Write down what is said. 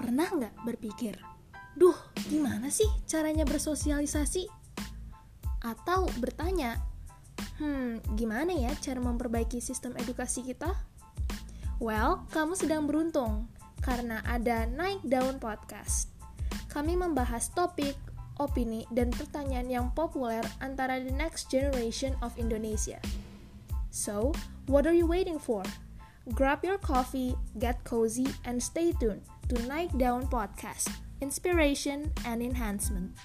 Pernah nggak berpikir, duh gimana sih caranya bersosialisasi? Atau bertanya, hmm gimana ya cara memperbaiki sistem edukasi kita? Well, kamu sedang beruntung karena ada Naik Daun Podcast. Kami membahas topik, opini, dan pertanyaan yang populer antara the next generation of Indonesia. So, what are you waiting for? Grab your coffee, get cozy, and stay tuned to Naik Down Podcast, inspiration and enhancement.